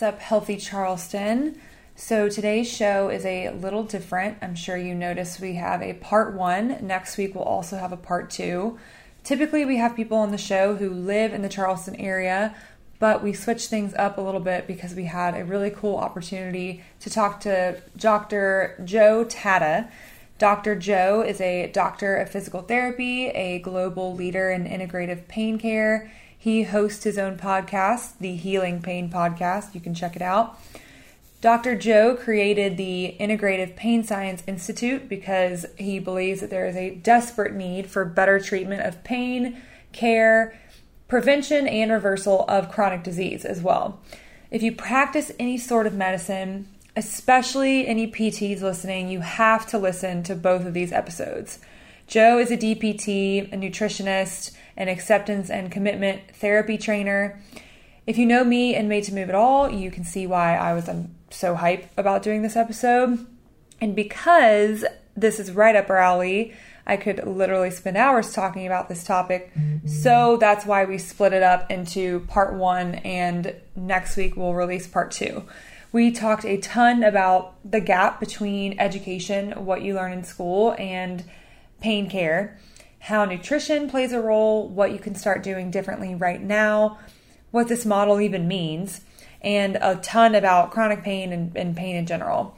What's up, Healthy Charleston? So today's show is a little different. I'm sure you notice we have a part one. Next week, we'll also have a part two. Typically, we have people on the show who live in the Charleston area, but we switched things up a little bit because we had a really cool opportunity to talk to Dr. Joe Tatta. Dr. Joe is a doctor of physical therapy, a global leader in integrative pain care he hosts his own podcast, the Healing Pain Podcast. You can check it out. Dr. Joe created the Integrative Pain Science Institute because he believes that there is a desperate need for better treatment of pain, care, prevention, and reversal of chronic disease as well. If you practice any sort of medicine, especially any PTs listening, you have to listen to both of these episodes. Joe is a DPT, a nutritionist, an acceptance and commitment therapy trainer. If you know me and Made to Move at all, you can see why I was um, so hype about doing this episode. And because this is right up our alley, I could literally spend hours talking about this topic. So that's why we split it up into part one, and next week we'll release part two. We talked a ton about the gap between education, what you learn in school, and pain care how nutrition plays a role, what you can start doing differently right now, what this model even means, and a ton about chronic pain and, and pain in general.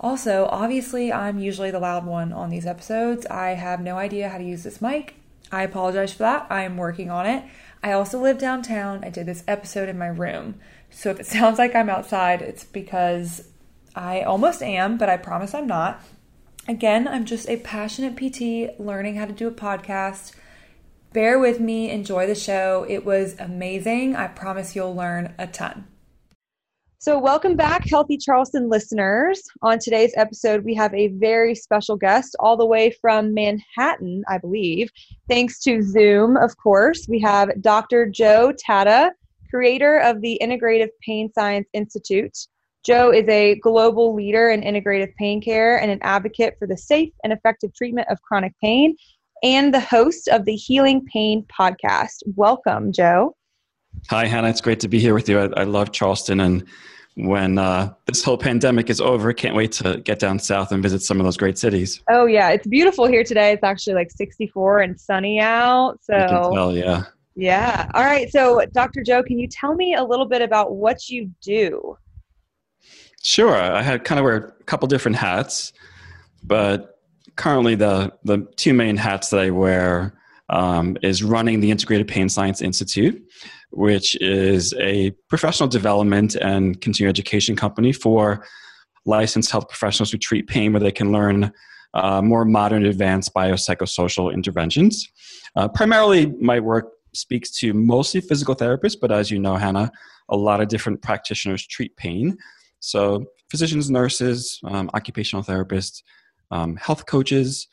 Also, obviously, I'm usually the loud one on these episodes. I have no idea how to use this mic. I apologize for that. I am working on it. I also live downtown. I did this episode in my room. So if it sounds like I'm outside, it's because I almost am, but I promise I'm not. Again, I'm just a passionate PT learning how to do a podcast. Bear with me, enjoy the show. It was amazing. I promise you'll learn a ton. So, welcome back, Healthy Charleston listeners. On today's episode, we have a very special guest all the way from Manhattan, I believe. Thanks to Zoom, of course. We have Dr. Joe Tatta, creator of the Integrative Pain Science Institute. Joe is a global leader in integrative pain care and an advocate for the safe and effective treatment of chronic pain and the host of the Healing Pain podcast. Welcome, Joe. Hi, Hannah. It's great to be here with you. I, I love Charleston. And when uh, this whole pandemic is over, can't wait to get down south and visit some of those great cities. Oh, yeah. It's beautiful here today. It's actually like 64 and sunny out. So, I can tell, yeah. Yeah. All right. So, Dr. Joe, can you tell me a little bit about what you do? Sure, I had kind of wear a couple different hats, but currently the the two main hats that I wear um, is running the Integrated Pain Science Institute, which is a professional development and continuing education company for licensed health professionals who treat pain, where they can learn uh, more modern, advanced biopsychosocial interventions. Uh, primarily, my work speaks to mostly physical therapists, but as you know, Hannah, a lot of different practitioners treat pain. So, physicians, nurses, um, occupational therapists, um, health coaches,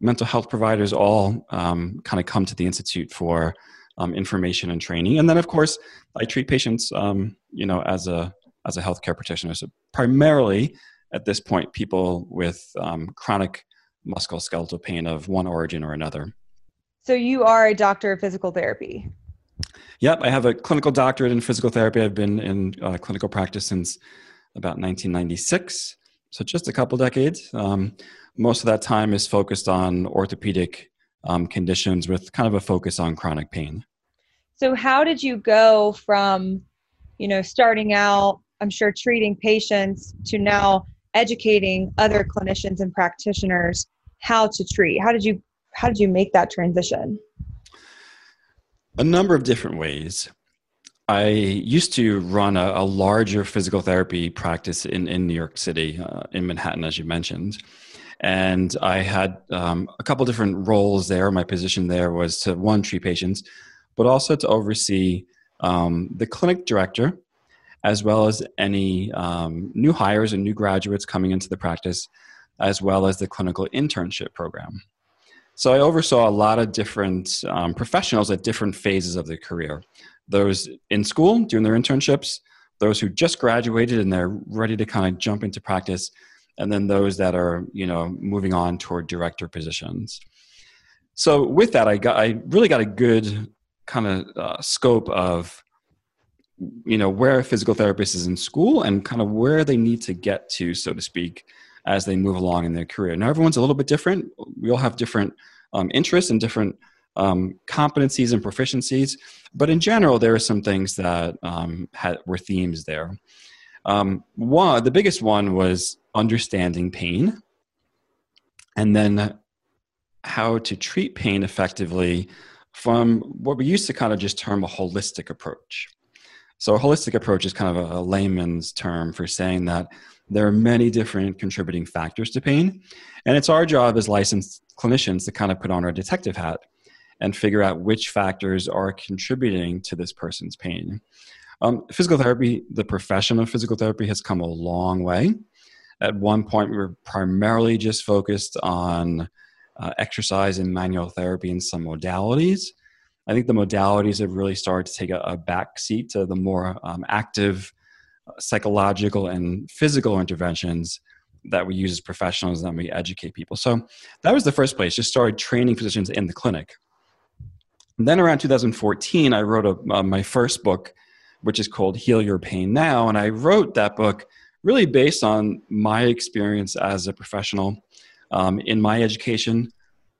mental health providers all um, kind of come to the Institute for um, information and training. And then, of course, I treat patients, um, you know, as a, as a healthcare practitioner. So, primarily at this point, people with um, chronic musculoskeletal pain of one origin or another. So, you are a doctor of physical therapy? Yep, I have a clinical doctorate in physical therapy. I've been in uh, clinical practice since about 1996. So just a couple decades. Um, most of that time is focused on orthopedic um, conditions with kind of a focus on chronic pain. So how did you go from, you know, starting out I'm sure, treating patients to now educating other clinicians and practitioners how to treat. How did you how did you make that transition? A number of different ways. I used to run a, a larger physical therapy practice in, in New York City, uh, in Manhattan, as you mentioned. And I had um, a couple different roles there. My position there was to one, treat patients, but also to oversee um, the clinic director, as well as any um, new hires and new graduates coming into the practice, as well as the clinical internship program. So I oversaw a lot of different um, professionals at different phases of their career. Those in school doing their internships, those who just graduated and they're ready to kind of jump into practice, and then those that are you know moving on toward director positions. So with that, I got I really got a good kind of uh, scope of you know where a physical therapist is in school and kind of where they need to get to, so to speak, as they move along in their career. Now, everyone's a little bit different. We all have different um, interests and different um, competencies and proficiencies, but in general, there are some things that um, had, were themes there. Um, one, the biggest one was understanding pain, and then how to treat pain effectively from what we used to kind of just term a holistic approach. So, a holistic approach is kind of a, a layman's term for saying that there are many different contributing factors to pain. And it's our job as licensed clinicians to kind of put on our detective hat and figure out which factors are contributing to this person's pain. Um, physical therapy, the profession of physical therapy has come a long way. At one point, we were primarily just focused on uh, exercise and manual therapy in some modalities. I think the modalities have really started to take a, a back seat to the more um, active psychological and physical interventions that we use as professionals and we educate people. So that was the first place, just started training physicians in the clinic. And then around 2014, I wrote a, uh, my first book, which is called Heal Your Pain Now. And I wrote that book really based on my experience as a professional um, in my education,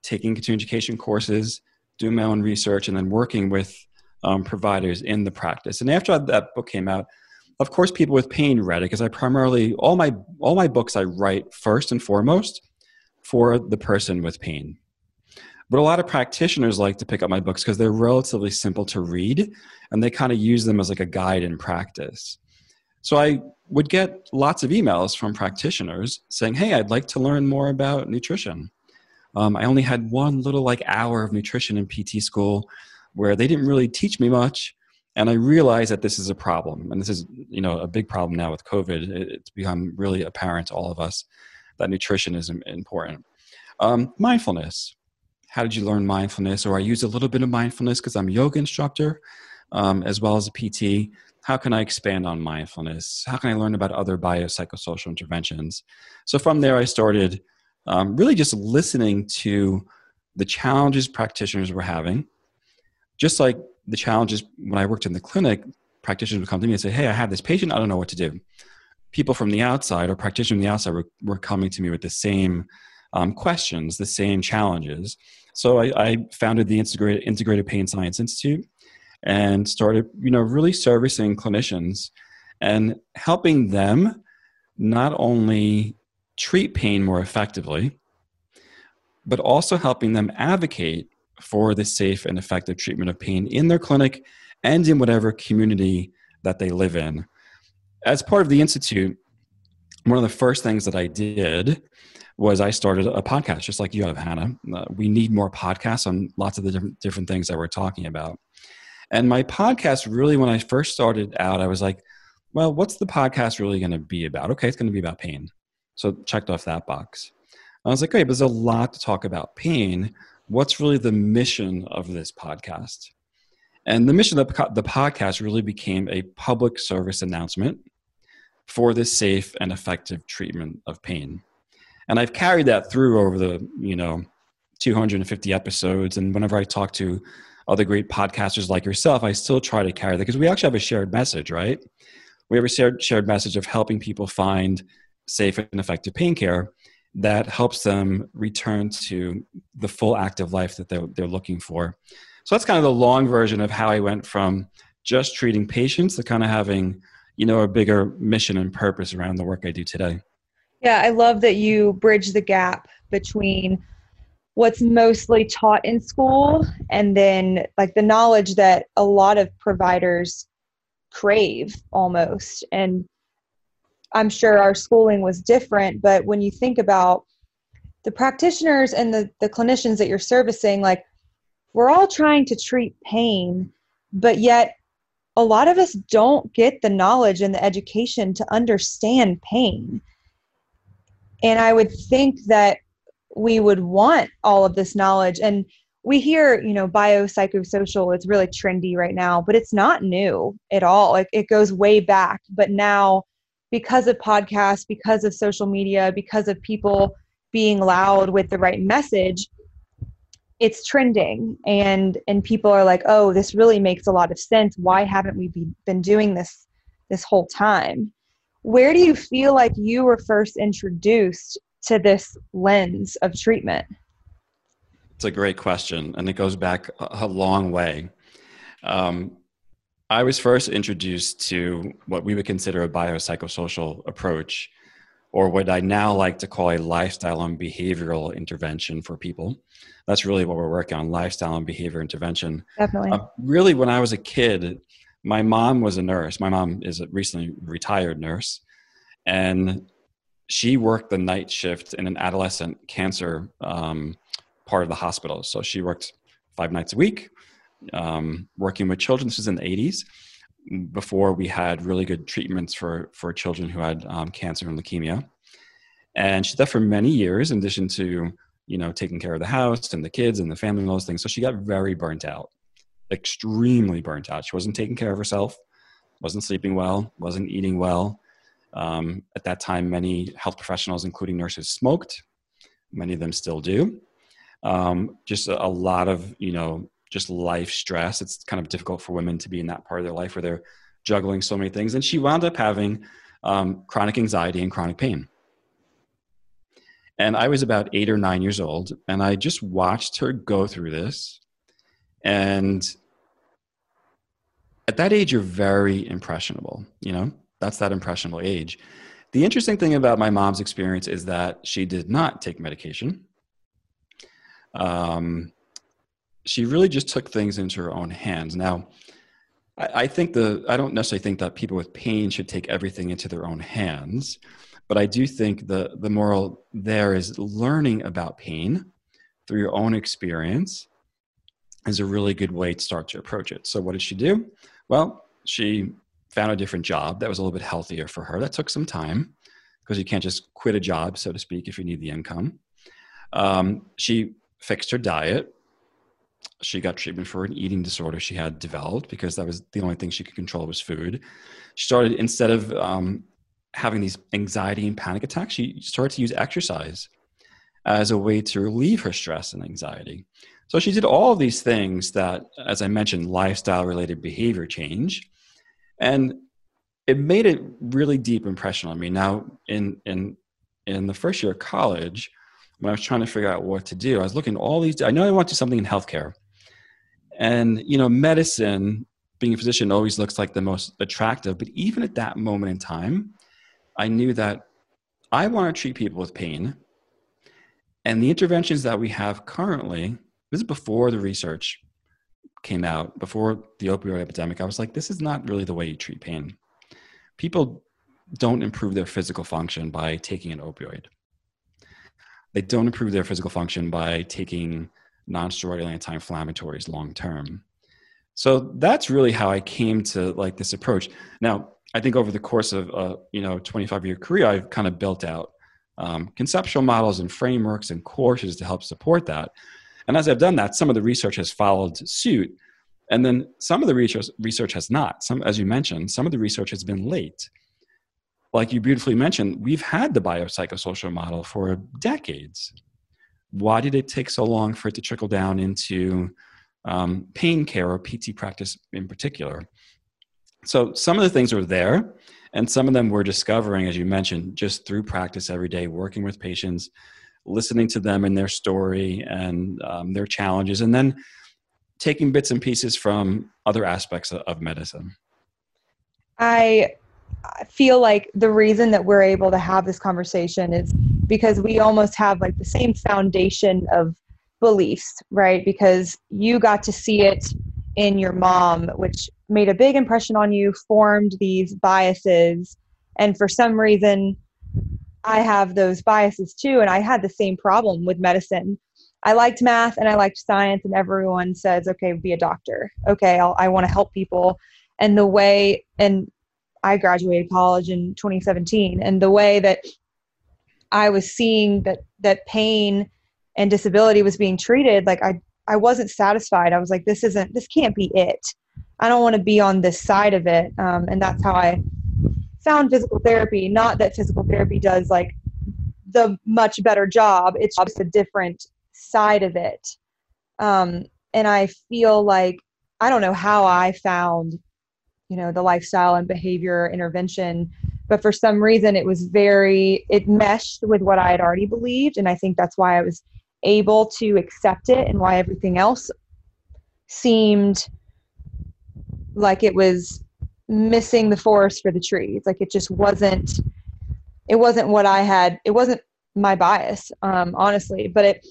taking continuing education courses, doing my own research, and then working with um, providers in the practice. And after that book came out, of course people with pain read it because i primarily all my all my books i write first and foremost for the person with pain but a lot of practitioners like to pick up my books because they're relatively simple to read and they kind of use them as like a guide in practice. So i would get lots of emails from practitioners saying hey i'd like to learn more about nutrition. Um, i only had one little like hour of nutrition in pt school where they didn't really teach me much and i realized that this is a problem and this is you know a big problem now with covid. It's become really apparent to all of us that nutrition is important. Um, mindfulness how did you learn mindfulness? Or i use a little bit of mindfulness because i'm a yoga instructor um, as well as a pt how can i expand on mindfulness? How can i learn about other biopsychosocial interventions? So from there i started um, really just listening to the challenges practitioners were having. Just like the challenges when I worked in the clinic, practitioners would come to me and say, Hey, I have this patient, I don't know what to do. People from the outside or practitioners from the outside were, were coming to me with the same um, questions, the same challenges. So I, I founded the Integrated, Integrated Pain Science Institute and started, you know, really servicing clinicians and helping them not only treat pain more effectively, but also helping them advocate for the safe and effective treatment of pain in their clinic and in whatever community that they live in. As part of the Institute, one of the first things that I did was I started a podcast, just like you have, Hannah. Uh, we need more podcasts on lots of the different, different things that we're talking about. And my podcast, really, when I first started out, I was like, well, what's the podcast really going to be about? Okay, it's going to be about pain. So checked off that box. I was like, great, but there's a lot to talk about pain what's really the mission of this podcast? And the mission of the podcast really became a public service announcement for the safe and effective treatment of pain. And I've carried that through over the, you know, 250 episodes. And whenever I talk to other great podcasters like yourself, I still try to carry that because we actually have a shared message, right? We have a shared, shared message of helping people find safe and effective pain care that helps them return to the full active life that they're, they're looking for. So that's kind of the long version of how I went from just treating patients to kind of having you know, a bigger mission and purpose around the work I do today. Yeah, I love that you bridge the gap between what's mostly taught in school and then like the knowledge that a lot of providers crave almost. And i'm sure our schooling was different but when you think about the practitioners and the, the clinicians that you're servicing like we're all trying to treat pain but yet a lot of us don't get the knowledge and the education to understand pain and i would think that we would want all of this knowledge. And we hear you know biopsychosocial it's really trendy right now but it's not new at all. Like it goes way back. But now because of podcasts because of social media because of people being loud with the right message it's trending. And and people are like oh this really makes a lot of sense. Why haven't we be, been doing this this whole time where do you feel like you were first introduced to this lens of treatment? It's a great question, and it goes back a long way. Um, I was first introduced to what we would consider a biopsychosocial approach, or what I now like to call a lifestyle and behavioral intervention for people. That's really what we're working on lifestyle and behavior intervention. Definitely. Uh, really, when I was a kid, my mom was a nurse. My mom is a recently retired nurse. And she worked the night shift in an adolescent cancer um, part of the hospital. So she worked five nights a week, um, working with children. This was in the 80s, before we had really good treatments for, for children who had um, cancer and leukemia. And she did that for many years, in addition to you know taking care of the house and the kids and the family and those things. So she got very burnt out, extremely burnt out. She wasn't taking care of herself, wasn't sleeping well, wasn't eating well um, at that time, many health professionals, including nurses, smoked. Many of them still do. Um, just a, a, lot of, you know, just life stress. It's kind of difficult for women to be in that part of their life where they're juggling so many things. And she wound up having um, chronic anxiety and chronic pain. And I was about eight or nine years old, and I just watched her go through this. And at that age, you're very impressionable, you know? that's that impressionable age. The interesting thing about my mom's experience is that she did not take medication. Um, she really just took things into her own hands. Now, I, I think the I don't necessarily think that people with pain should take everything into their own hands, but I do think the the moral there is learning about pain through your own experience is a really good way to start to approach it. So, what did she do? Well, she found a different job that was a little bit healthier for her. That took some time because you can't just quit a job, so to speak, if you need the income. Um, she fixed her diet. She got treatment for an eating disorder she had developed because that was the only thing she could control was food. She started instead of um, having these anxiety and panic attacks, she started to use exercise as a way to relieve her stress and anxiety. So she did all these things that, as I mentioned, lifestyle related behavior change and it made a really deep impression on me. Now, in in in the first year of college, when I was trying to figure out what to do, I was looking at all these. I know I want to do something in healthcare, and you know, medicine, being a physician, always looks like the most attractive. But even at that moment in time, I knew that I want to treat people with pain, and the interventions that we have currently. This is before the research came out before the opioid epidemic, I was like, this is not really the way you treat pain. People don't improve their physical function by taking an opioid. They don't improve their physical function by taking non-steroidal anti-inflammatories long term. So that's really how I came to like this approach. Now, I think over the course of a uh, you know 25 year career, I've kind of built out um, conceptual models and frameworks and courses to help support that. And as I've done that, some of the research has followed suit. And then some of the research, research has not. Some, as you mentioned, some of the research has been late. Like you beautifully mentioned, we've had the biopsychosocial model for decades. Why did it take so long for it to trickle down into um, pain care or PT practice in particular? So some of the things are there, and some of them we're discovering, as you mentioned, just through practice every day, working with patients, listening to them and their story and um, their challenges, and then taking bits and pieces from other aspects of, medicine. I feel like the reason that we're able to have this conversation is because we almost have like the same foundation of beliefs, right? Because you got to see it in your mom, which made a big impression on you, formed these biases. And for some reason, I have those biases too. And I had the same problem with medicine. I liked math and I liked science, and everyone says, okay, be a doctor. Okay, I'll, I want to help people. And the way, and I graduated college in 2017, and the way that I was seeing that that pain and disability was being treated, like I I wasn't satisfied. I was like, this isn't, this can't be it. I don't want to be on this side of it. Um, and that's how I found physical therapy. Not that physical therapy does like the much better job. It's just a different side of it. Um, and I feel like I don't know how I found, you know, the lifestyle and behavior intervention, but for some reason it was very it meshed with what I had already believed, and I think that's why I was able to accept it and why everything else seemed like it was missing the forest for the trees. Like it just wasn't it wasn't what i had it wasn't my bias um, honestly. But it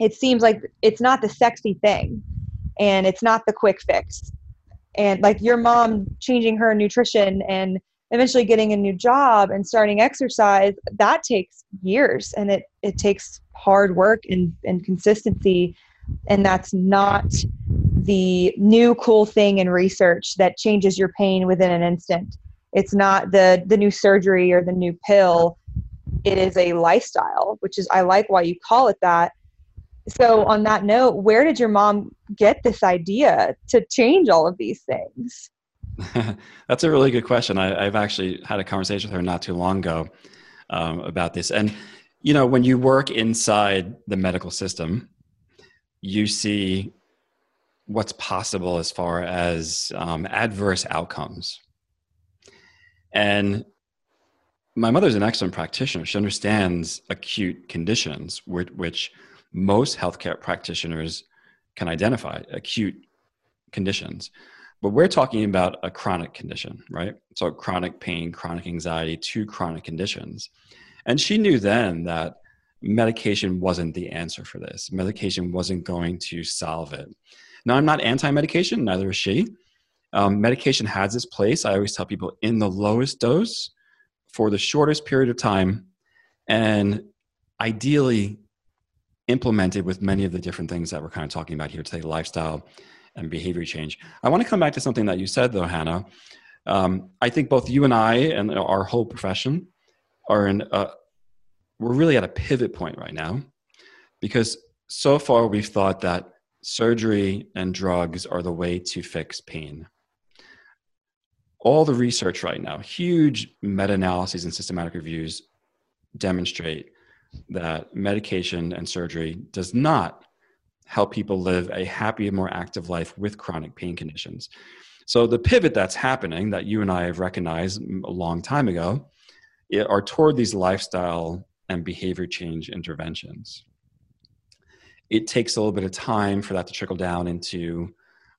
it seems like it's not the sexy thing and it's not the quick fix. And like your mom changing her nutrition and eventually getting a new job and starting exercise that takes years and it it takes hard work and, and consistency and that's not the new cool thing in research that changes your pain within an instant. It's not the the new surgery or the new pill. It is a lifestyle which is i like why you call it that. So on that note where did your mom get this idea to change all of these things? That's a really good question. I, have actually had a conversation with her not too long ago um, about this. And you know when you work inside the medical system you see what's possible as far as um, adverse outcomes. And my mother's an excellent practitioner. She understands acute conditions, which, which most healthcare practitioners can identify acute conditions. But we're talking about a chronic condition, right? So, chronic pain, chronic anxiety, two chronic conditions. And she knew then that medication wasn't the answer for this. Medication wasn't going to solve it. Now, I'm not anti medication, neither is she. Um, medication has its place. I always tell people in the lowest dose for the shortest period of time and ideally implemented with many of the different things that we're kind of talking about here today lifestyle and behavior change. I want to come back to something that you said, though, Hannah. Um, I think both you and I and our whole profession are in a, we're really at a pivot point right now because so far we've thought that surgery and drugs are the way to fix pain. All the research right now, huge meta analyses and systematic reviews demonstrate that medication and surgery does not help people live a happier, more active life with chronic pain conditions. So, the pivot that's happening that you and I have recognized a long time ago are toward these lifestyle and behavior change interventions. It takes a little bit of time for that to trickle down into,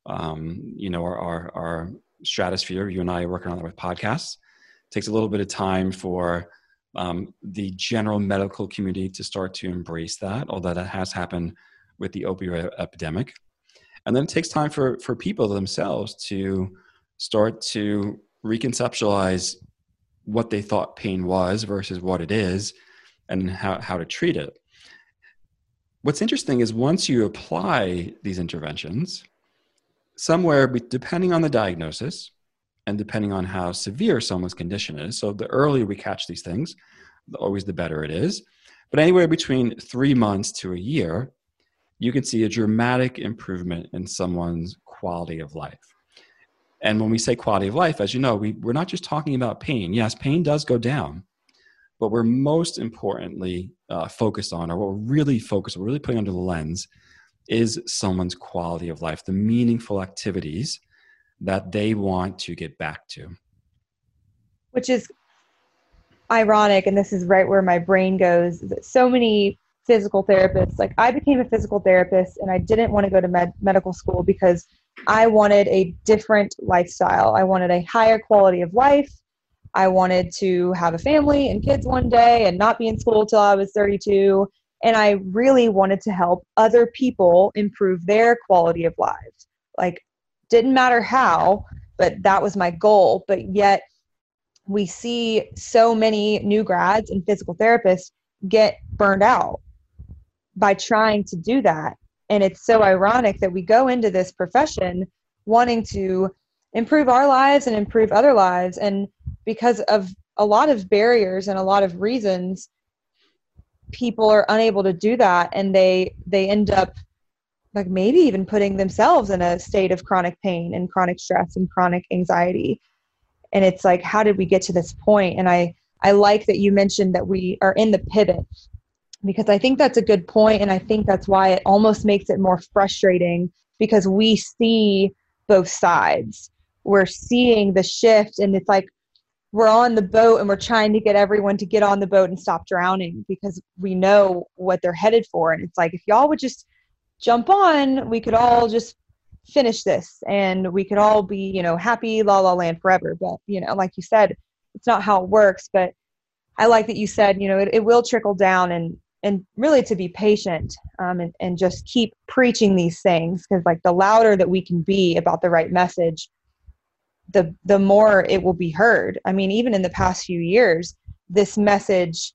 um, you know, our, our, our, stratosphere. You and I are working on that with podcasts. It takes a little bit of time for um, the general medical community to start to embrace that, although that has happened with the opioid epidemic. And then it takes time for, for people themselves to start to reconceptualize what they thought pain was versus what it is and how, how to treat it. What's interesting is once you apply these interventions, somewhere depending on the diagnosis and depending on how severe someone's condition is, so the earlier we catch these things, always the better it is. But anywhere between three months to a year, you can see a dramatic improvement in someone's quality of life. And when we say quality of life, as you know, we, we're not just talking about pain. Yes, pain does go down, what we're most importantly uh, focused on, or what we're really focused, we're really putting under the lens, is someone's quality of life, the meaningful activities that they want to get back to. Which is ironic, and this is right where my brain goes, is that so many physical therapists, like I became a physical therapist and I didn't want to go to med- medical school because I wanted a different lifestyle. I wanted a higher quality of life. I wanted to have a family and kids one day and not be in school till I was 32. And I really wanted to help other people improve their quality of lives. Like, didn't matter how, but that was my goal. But yet, we see so many new grads and physical therapists get burned out by trying to do that. And it's so ironic that we go into this profession wanting to improve our lives and improve other lives. And because of a lot of barriers and a lot of reasons, people are unable to do that. And they they end up like maybe even putting themselves in a state of chronic pain and chronic stress and chronic anxiety. And it's like how did we get to this point? And i i like that you mentioned that we are in the pivot because i think that's a good point and i think that's why it almost makes it more frustrating because we see both sides. We're seeing the shift and it's like we're on the boat and we're trying to get everyone to get on the boat and stop drowning because we know what they're headed for. And it's like if y'all would just jump on we could all just finish this and we could all be you know happy la la land forever. But you know like you said it's not how it works. But i like that you said you know it, it will trickle down and and really to be patient um, and, and just keep preaching these things because like the louder that we can be about the right message the the more it will be heard. I mean even in the past few years this message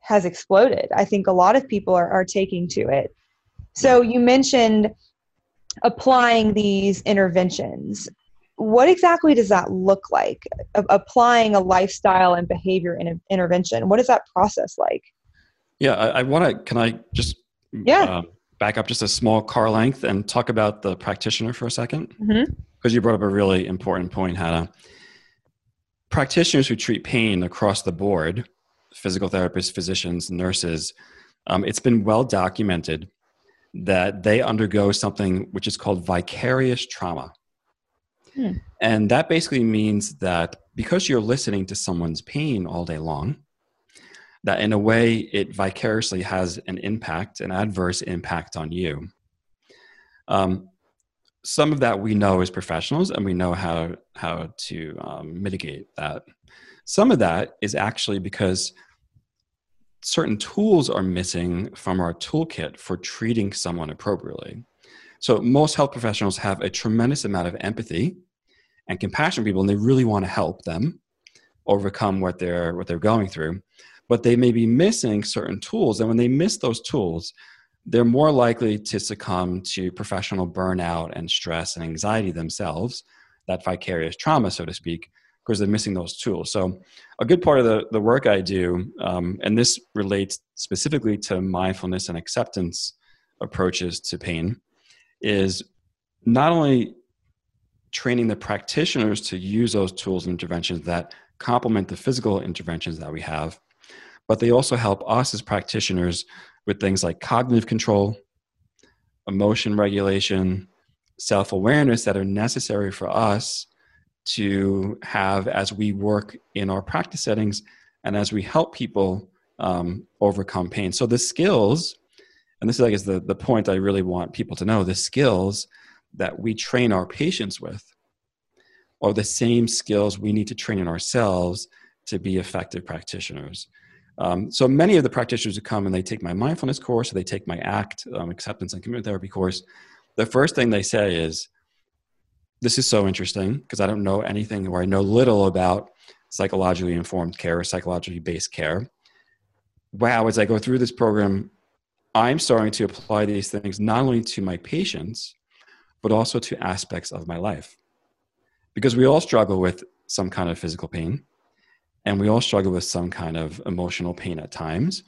has exploded. I think a lot of people are, are taking to it. So you mentioned applying these interventions. What exactly does that look like? A- applying a lifestyle and behavior in- intervention what is that process like? Yeah i, I want to can i just yeah. uh, back up just a small car length and talk about the practitioner for a second because you brought up a really important point hannah practitioners who treat pain across the board physical therapists physicians nurses um, it's been well documented that they undergo something which is called vicarious trauma. Hmm. And that basically means that because you're listening to someone's pain all day long, that in a way it vicariously has an impact, an adverse impact on you. Um, some of that we know as professionals, and we know how how to um, mitigate that. Some of that is actually because certain tools are missing from our toolkit for treating someone appropriately. So most health professionals have a tremendous amount of empathy and compassion for people, and they really want to help them overcome what they're what they're going through. But they may be missing certain tools, and when they miss those tools, they're more likely to succumb to professional burnout and stress and anxiety themselves, that vicarious trauma, so to speak, because they're missing those tools. So, a good part of the, the work I do, um, and this relates specifically to mindfulness and acceptance approaches to pain, is not only training the practitioners to use those tools and interventions that complement the physical interventions that we have, but they also help us as practitioners with things like cognitive control, emotion regulation, self awareness that are necessary for us to have as we work in our practice settings and as we help people um, overcome pain. So the skills, and this is I guess the, the point I really want people to know, the skills that we train our patients with are the same skills we need to train in ourselves to be effective practitioners. Um, so many of the practitioners who come and they take my mindfulness course or they take my ACT um, acceptance and commitment therapy course, the first thing they say is, this is so interesting because I don't know anything or I know little about psychologically informed care or psychologically based care. Wow, as I go through this program, I'm starting to apply these things not only to my patients, but also to aspects of my life. Because we all struggle with some kind of physical pain, and we all struggle with some kind of emotional pain at times.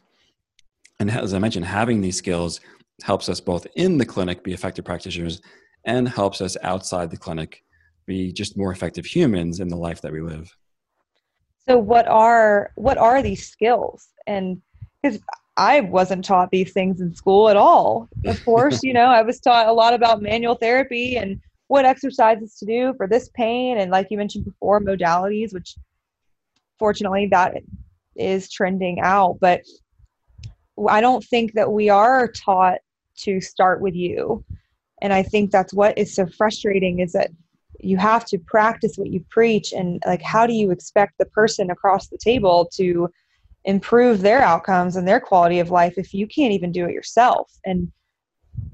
And as I mentioned, having these skills helps us both in the clinic be effective practitioners and helps us outside the clinic be just more effective humans in the life that we live. So what are what are these skills? And because i wasn't taught these things in school at all. Of course you know i was taught a lot about manual therapy and what exercises to do for this pain and like you mentioned before modalities which fortunately that is trending out but i don't think that we are taught to start with you. And i think that's what is so frustrating is that you have to practice what you preach and like how do you expect the person across the table to improve their outcomes and their quality of life if you can't even do it yourself? And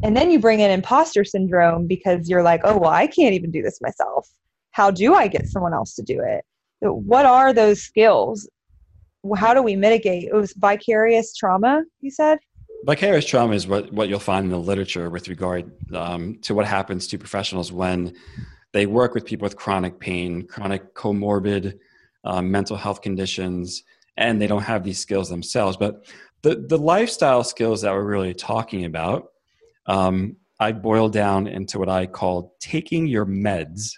and then you bring in imposter syndrome because you're like oh well i can't even do this myself. How do i get someone else to do it what are those skills? How do we mitigate? It was vicarious trauma you said? Vicarious trauma is what, what you'll find in the literature with regard um, to what happens to professionals when they work with people with chronic pain chronic comorbid um, mental health conditions and they don't have these skills themselves. But the, the lifestyle skills that we're really talking about um, i boil down into what i call taking your meds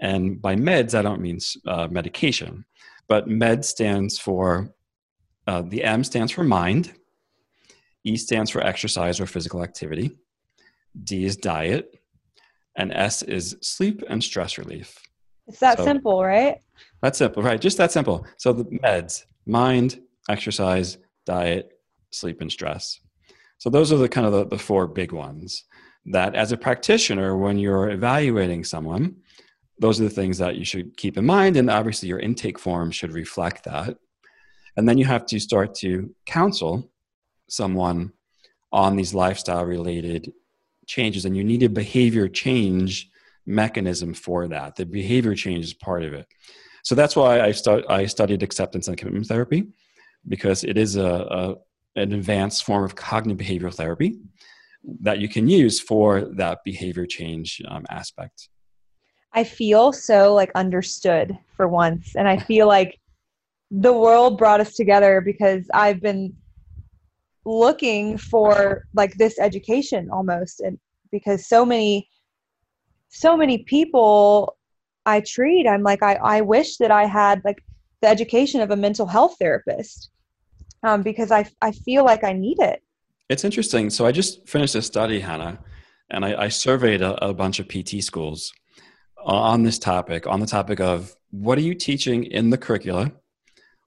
and by meds, I don't mean uh, medication, but med stands for uh, the M stands for mind, E stands for exercise or physical activity, D is diet, and S is sleep and stress relief. It's that so, simple, right? That's simple, right? Just that simple. So the meds, mind, exercise, diet, sleep, and stress. So those are the kind of the, the four big ones that as a practitioner, when you're evaluating someone, those are the things that you should keep in mind. And obviously, your intake form should reflect that. And then you have to start to counsel someone on these lifestyle related changes. And you need a behavior change mechanism for that. The behavior change is part of it. So that's why I, start, I studied acceptance and commitment therapy because it is a, a an advanced form of cognitive behavioral therapy that you can use for that behavior change um, aspect. I feel so like understood for once. And I feel like the world brought us together because I've been looking for like this education almost and because so many so many people I treat I'm like I, I wish that I had like the education of a mental health therapist um, because I, I feel like I need it. It's interesting. So I just finished a study, Hannah, and I, I surveyed a, a bunch of PT schools on this topic, on the topic of what are you teaching in the curricula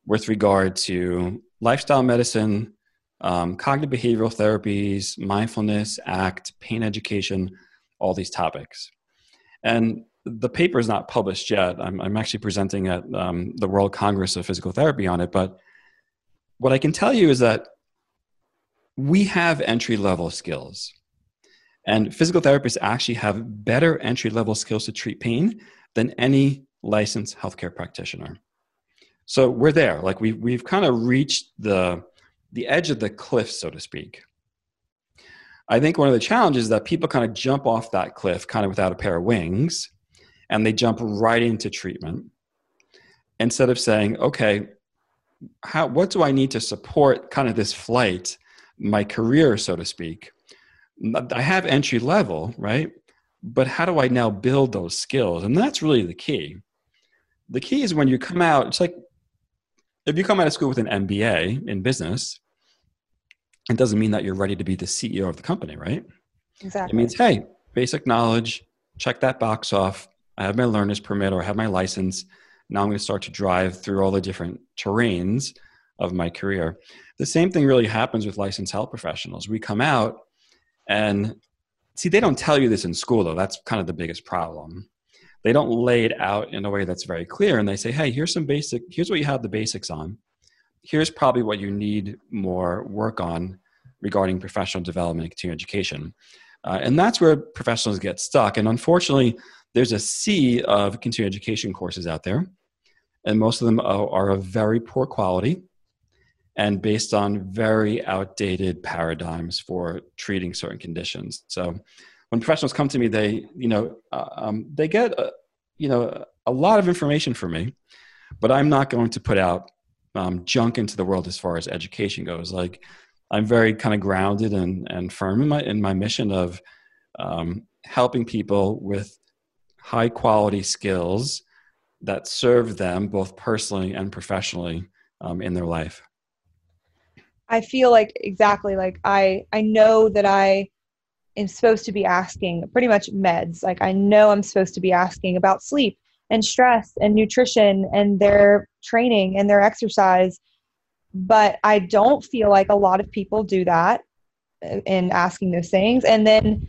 with regard to lifestyle medicine, um, cognitive behavioral therapies, mindfulness, ACT, pain education, all these topics. And the paper is not published yet. I'm, I'm actually presenting at um, the World Congress of Physical Therapy on it. But what I can tell you is that we have entry level skills. And physical therapists actually have better entry level skills to treat pain than any licensed healthcare practitioner. So we're there. Like we, we've kind of reached the, the edge of the cliff, so to speak. I think one of the challenges is that people kind of jump off that cliff kind of without a pair of wings and they jump right into treatment instead of saying, okay, how, what do I need to support kind of this flight, my career, so to speak? I have entry level, right? But how do I now build those skills? And that's really the key. The key is when you come out, it's like if you come out of school with an MBA in business, it doesn't mean that you're ready to be the CEO of the company, right? Exactly. It means, hey, basic knowledge, check that box off. I have my learner's permit or I have my license. Now I'm going to start to drive through all the different terrains of my career. The same thing really happens with licensed health professionals. We come out and see, they don't tell you this in school, though. That's kind of the biggest problem. They don't lay it out in a way that's very clear. And they say, hey, here's some basic, here's what you have the basics on. Here's probably what you need more work on regarding professional development and continuing education. Uh, and that's where professionals get stuck. And unfortunately, there's a sea of continuing education courses out there, and most of them are, are of very poor quality and based on very outdated paradigms for treating certain conditions. So when professionals come to me, they, you know, uh, um, they get, a, you know, a lot of information from me, but I'm not going to put out um, junk into the world as far as education goes. Like I'm very kind of grounded and, and firm in my, in my mission of um, helping people with high quality skills that serve them both personally and professionally um, in their life. I feel like exactly like I I know that I am supposed to be asking pretty much meds. Like I know I'm supposed to be asking about sleep and stress and nutrition and their training and their exercise. But I don't feel like a lot of people do that in asking those things. And then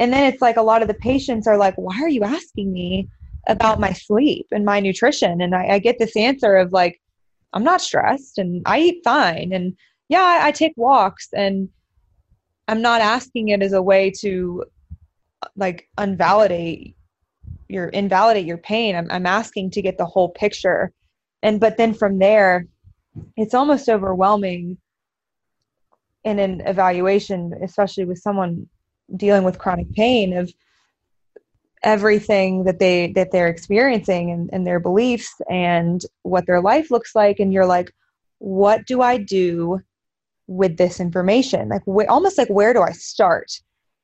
and then it's like a lot of the patients are like why are you asking me about my sleep and my nutrition and I, I get this answer of like i'm not stressed and i eat fine and yeah I, take walks and i'm not asking it as a way to like unvalidate your invalidate your pain. I'm, I'm asking to get the whole picture. And but then from there it's almost overwhelming in an evaluation especially with someone dealing with chronic pain of everything that they that they're experiencing and, and their beliefs and what their life looks like. And you're like what do i do with this information? Like wh- almost like where do i start?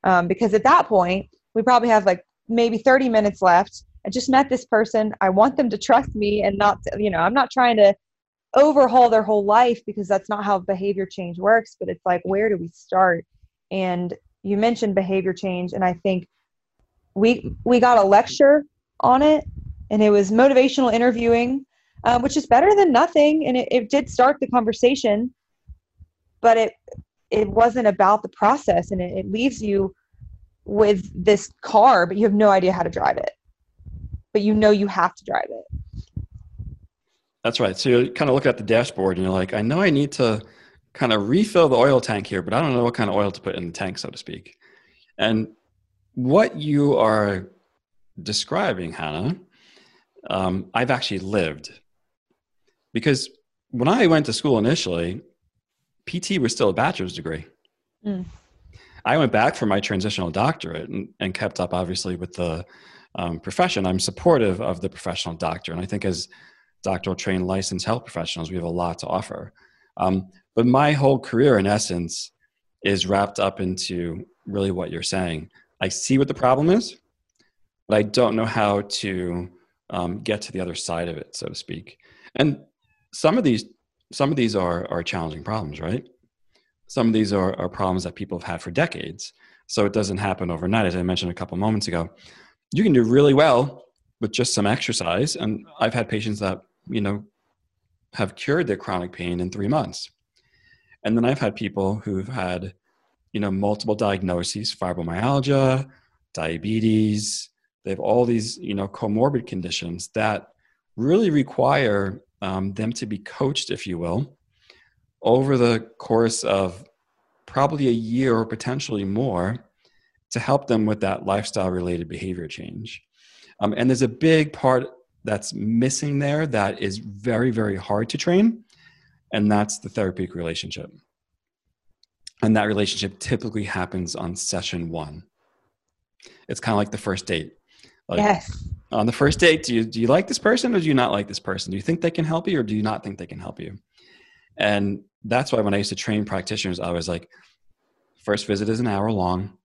Um, because at that point we probably have like maybe 30 minutes left. I just met this person. I want them to trust me and not to, you know i'm not trying to overhaul their whole life because that's not how behavior change works but it's like where do we start? And you mentioned behavior change and i think we we got a lecture on it and it was motivational interviewing uh, which is better than nothing and it, it did start the conversation but it it wasn't about the process and it, it leaves you with this car but you have no idea how to drive it. But you know you have to drive it. That's right. So you kind of look at the dashboard and you're like i know i need to kind of refill the oil tank here but i don't know what kind of oil to put in the tank so to speak. And what you are describing, Hannah, um, I've actually lived. Because when I went to school initially, PT was still a bachelor's degree. Mm. I went back for my transitional doctorate and, and kept up, obviously, with the um, profession. I'm supportive of the professional doctor. And I think as doctoral trained licensed health professionals, we have a lot to offer. Um, but my whole career, in essence, is wrapped up into really what you're saying I see what the problem is, but I don't know how to um, get to the other side of it, so to speak. And some of these, some of these are are challenging problems, right? Some of these are, are problems that people have had for decades. So it doesn't happen overnight, as I mentioned a couple moments ago. You can do really well with just some exercise, and I've had patients that you know have cured their chronic pain in three months. And then I've had people who've had you know multiple diagnoses fibromyalgia diabetes they have all these you know comorbid conditions that really require um, them to be coached if you will over the course of probably a year or potentially more to help them with that lifestyle related behavior change um, and there's a big part that's missing there that is very very hard to train and that's the therapeutic relationship and that relationship typically happens on session one. It's kind of like the first date. Like, yes. On the first date, do you, do you like this person or do you not like this person? Do you think they can help you or do you not think they can help you? And that's why when I used to train practitioners, I was like, first visit is an hour long.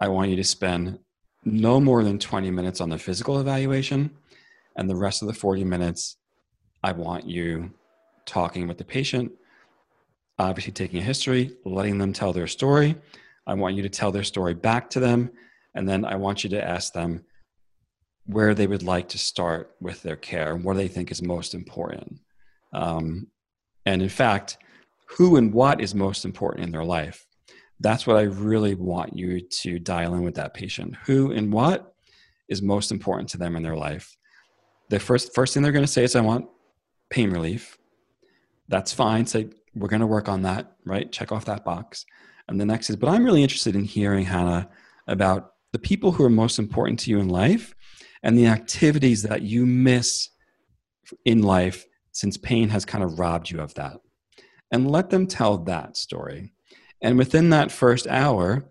I want you to spend no more than 20 minutes on the physical evaluation. And the rest of the 40 minutes, I want you talking with the patient obviously taking a history, letting them tell their story. I want you to tell their story back to them. And then I want you to ask them where they would like to start with their care and what they think is most important. Um, and in fact, who and what is most important in their life. That's what I really want you to dial in with that patient. Who and what is most important to them in their life. The first first thing they're going to say is, "I want pain relief." That's fine. Say, we're going to work on that, right? Check off that box. And the next is, but I'm really interested in hearing, Hannah, about the people who are most important to you in life and the activities that you miss in life since pain has kind of robbed you of that. And let them tell that story. And within that first hour,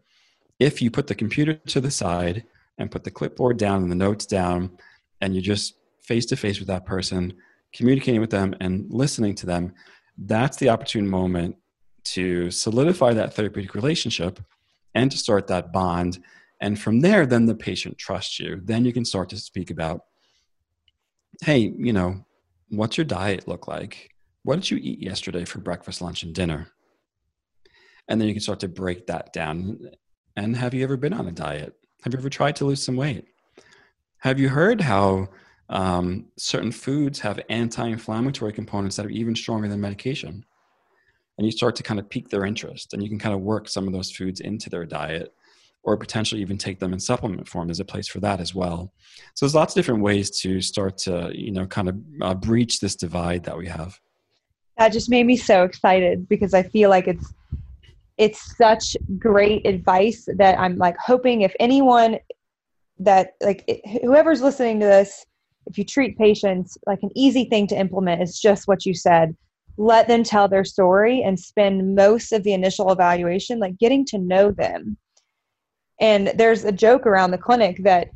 if you put the computer to the side and put the clipboard down and the notes down, and you just face to face with that person, communicating with them and listening to them, that's the opportune moment to solidify that therapeutic relationship and to start that bond. And from there, then the patient trusts you. Then you can start to speak about, hey, you know, what's your diet look like? What did you eat yesterday for breakfast, lunch, and dinner? And then you can start to break that down. And have you ever been on a diet? Have you ever tried to lose some weight? Have you heard how um, certain foods have anti-inflammatory components that are even stronger than medication and you start to kind of pique their interest and you can kind of work some of those foods into their diet or potentially even take them in supplement form. There's a place for that as well. So there's lots of different ways to start to, you know, kind of uh, breach this divide that we have. That just made me so excited because I feel like it's it's such great advice that I'm like hoping if anyone that like whoever's listening to this if you treat patients like an easy thing to implement is just what you said let them tell their story and spend most of the initial evaluation like getting to know them and there's a joke around the clinic that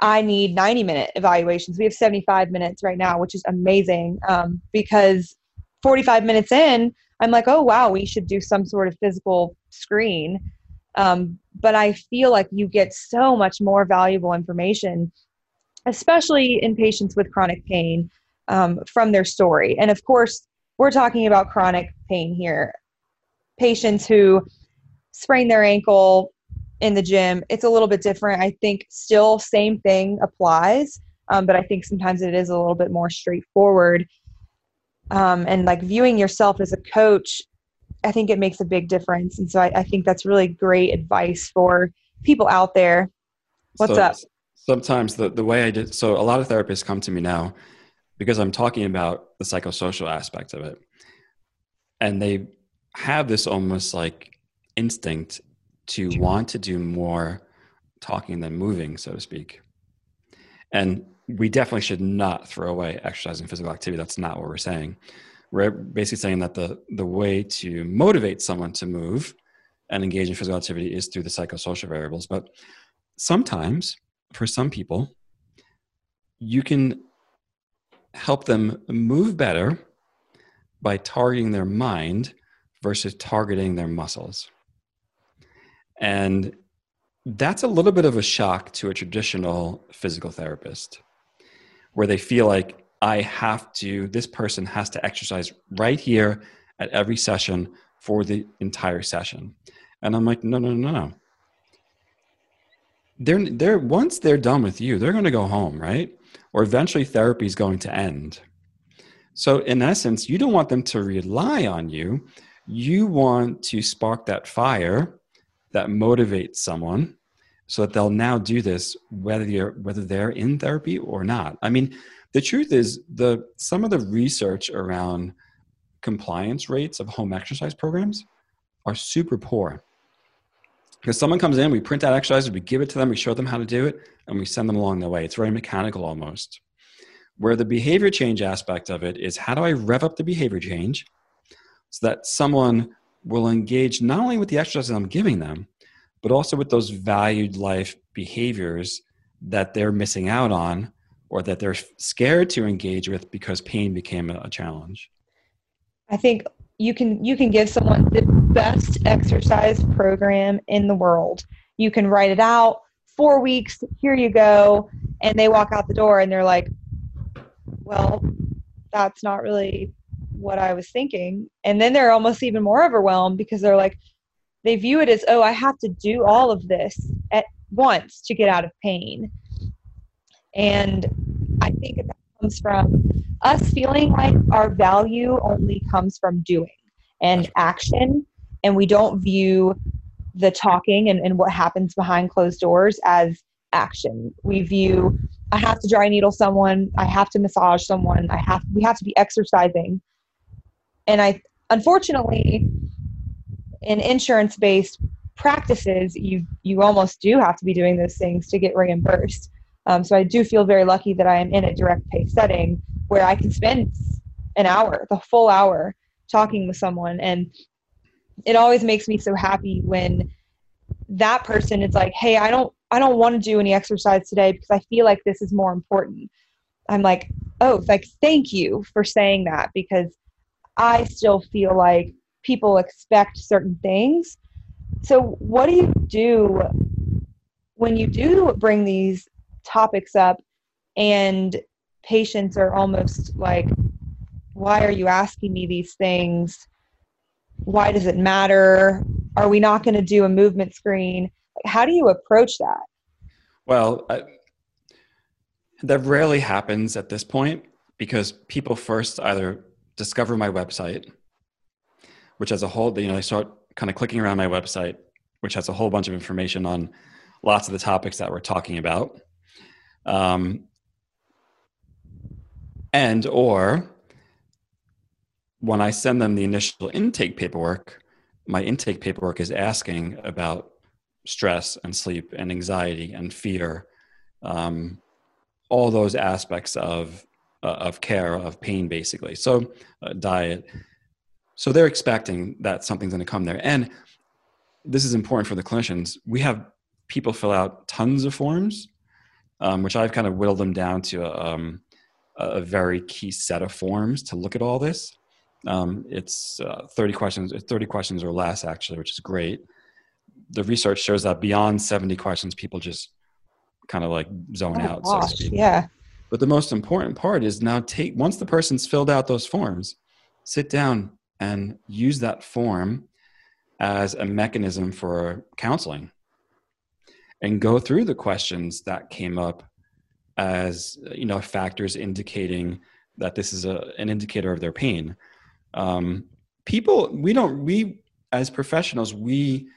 i need 90 minute evaluations. We have 75 minutes right now which is amazing um, because 45 minutes in i'm like oh wow we should do some sort of physical screen. Um, but i feel like you get so much more valuable information especially in patients with chronic pain um, from their story. And of course we're talking about chronic pain here. Patients who sprain their ankle in the gym, it's a little bit different. I think still same thing applies, um, but I think sometimes it is a little bit more straightforward. Um, and like viewing yourself as a coach, I think it makes a big difference. And so I, I think that's really great advice for people out there. What's so, up? Sometimes the, the way I did, so a lot of therapists come to me now because I'm talking about the psychosocial aspect of it. And they have this almost like instinct to want to do more talking than moving, so to speak. And we definitely should not throw away exercise and physical activity. That's not what we're saying. We're basically saying that the, the way to motivate someone to move and engage in physical activity is through the psychosocial variables. But sometimes, for some people, you can help them move better by targeting their mind versus targeting their muscles. And that's a little bit of a shock to a traditional physical therapist where they feel like I have to, this person has to exercise right here at every session for the entire session. And I'm like, no, no, no, no. They're, they're, once they're done with you, they're going to go home, right? or eventually therapy is going to end. So, in essence, you don't want them to rely on you. You want to spark that fire that motivates someone so that they'll now do this whether you're whether they're in therapy or not. I mean, the truth is the some of the research around compliance rates of home exercise programs are super poor. Because someone comes in, we print out exercises, we give it to them, we show them how to do it, and we send them along the way. It's very mechanical almost. Where the behavior change aspect of it is how do I rev up the behavior change so that someone will engage not only with the exercises I'm giving them, but also with those valued life behaviors that they're missing out on or that they're scared to engage with because pain became a challenge. I think you can you can give someone the best exercise program in the world. You can write it out, four weeks, here you go. And they walk out the door and they're like, well, that's not really what I was thinking. And then they're almost even more overwhelmed because they're like, they view it as, oh, I have to do all of this at once to get out of pain. And I think that comes from us feeling like our value only comes from doing and action. And we don't view the talking and, and what happens behind closed doors as action. We view I have to dry needle someone, I have to massage someone, I have we have to be exercising. And I unfortunately in insurance based practices you you almost do have to be doing those things to get reimbursed. Um, so I do feel very lucky that I am in a direct pay setting where I can spend an hour, the full hour, talking with someone and it always makes me so happy when that person is like hey i don't i don't want to do any exercise today because i feel like this is more important i'm like oh like thank you for saying that because i still feel like people expect certain things. So what do you do when you do bring these topics up and patients are almost like why are you asking me these things? Why does it matter? Are we not going to do a movement screen? How do you approach that? Well I, that rarely happens at this point because people first either discover my website which as a whole you know they start kind of clicking around my website which has a whole bunch of information on lots of the topics that we're talking about. Um, and or when I send them the initial intake paperwork, my intake paperwork is asking about stress and sleep and anxiety and fear, um, all those aspects of of care of pain, basically. So uh, diet. So they're expecting that something's going to come there, and this is important for the clinicians. We have people fill out tons of forms, um, which I've kind of whittled them down to a, um, a very key set of forms to look at all this. Um, it's uh, 30 questions, 30 questions or less, actually, which is great. The research shows that beyond 70 questions, people just kind of like zone oh, out, gosh, so. Yeah. But the most important part is now take, once the person's filled out those forms, sit down and use that form as a mechanism for counseling and go through the questions that came up as you know factors indicating that this is a, an indicator of their pain. Um, people we don't we as professionals we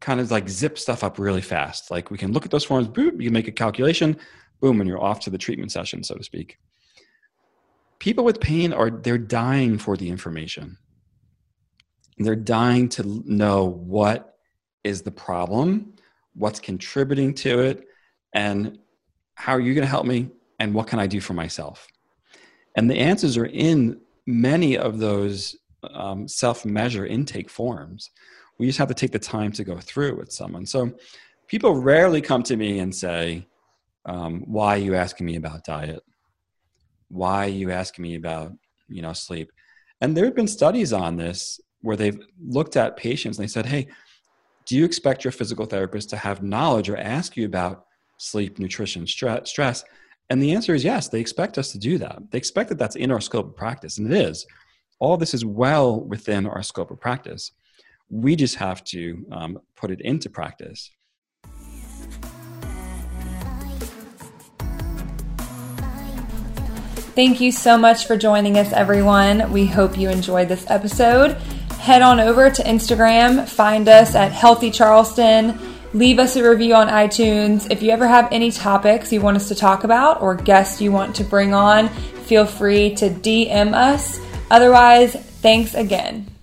kind of like zip stuff up really fast. Like we can look at those forms boom you make a calculation boom and you're off to the treatment session so to speak. People with pain are they're dying for the information. They're dying to know what is the problem what's contributing to it and how are you going to help me and what can i do for myself? And the answers are in many of those um, self-measure intake forms. We just have to take the time to go through with someone. So people rarely come to me and say um, why are you asking me about diet why are you asking me about you know sleep and there have been studies on this where they've looked at patients and they said hey do you expect your physical therapist to have knowledge or ask you about sleep nutrition stress and the answer is yes, they expect us to do that. They expect that that's in our scope of practice, and it is. All this is well within our scope of practice. We just have to um, put it into practice. Thank you so much for joining us, everyone. We hope you enjoyed this episode. Head on over to Instagram, find us at Healthy Charleston Leave us a review on iTunes. If you ever have any topics you want us to talk about or guests you want to bring on, feel free to DM us. Otherwise, thanks again.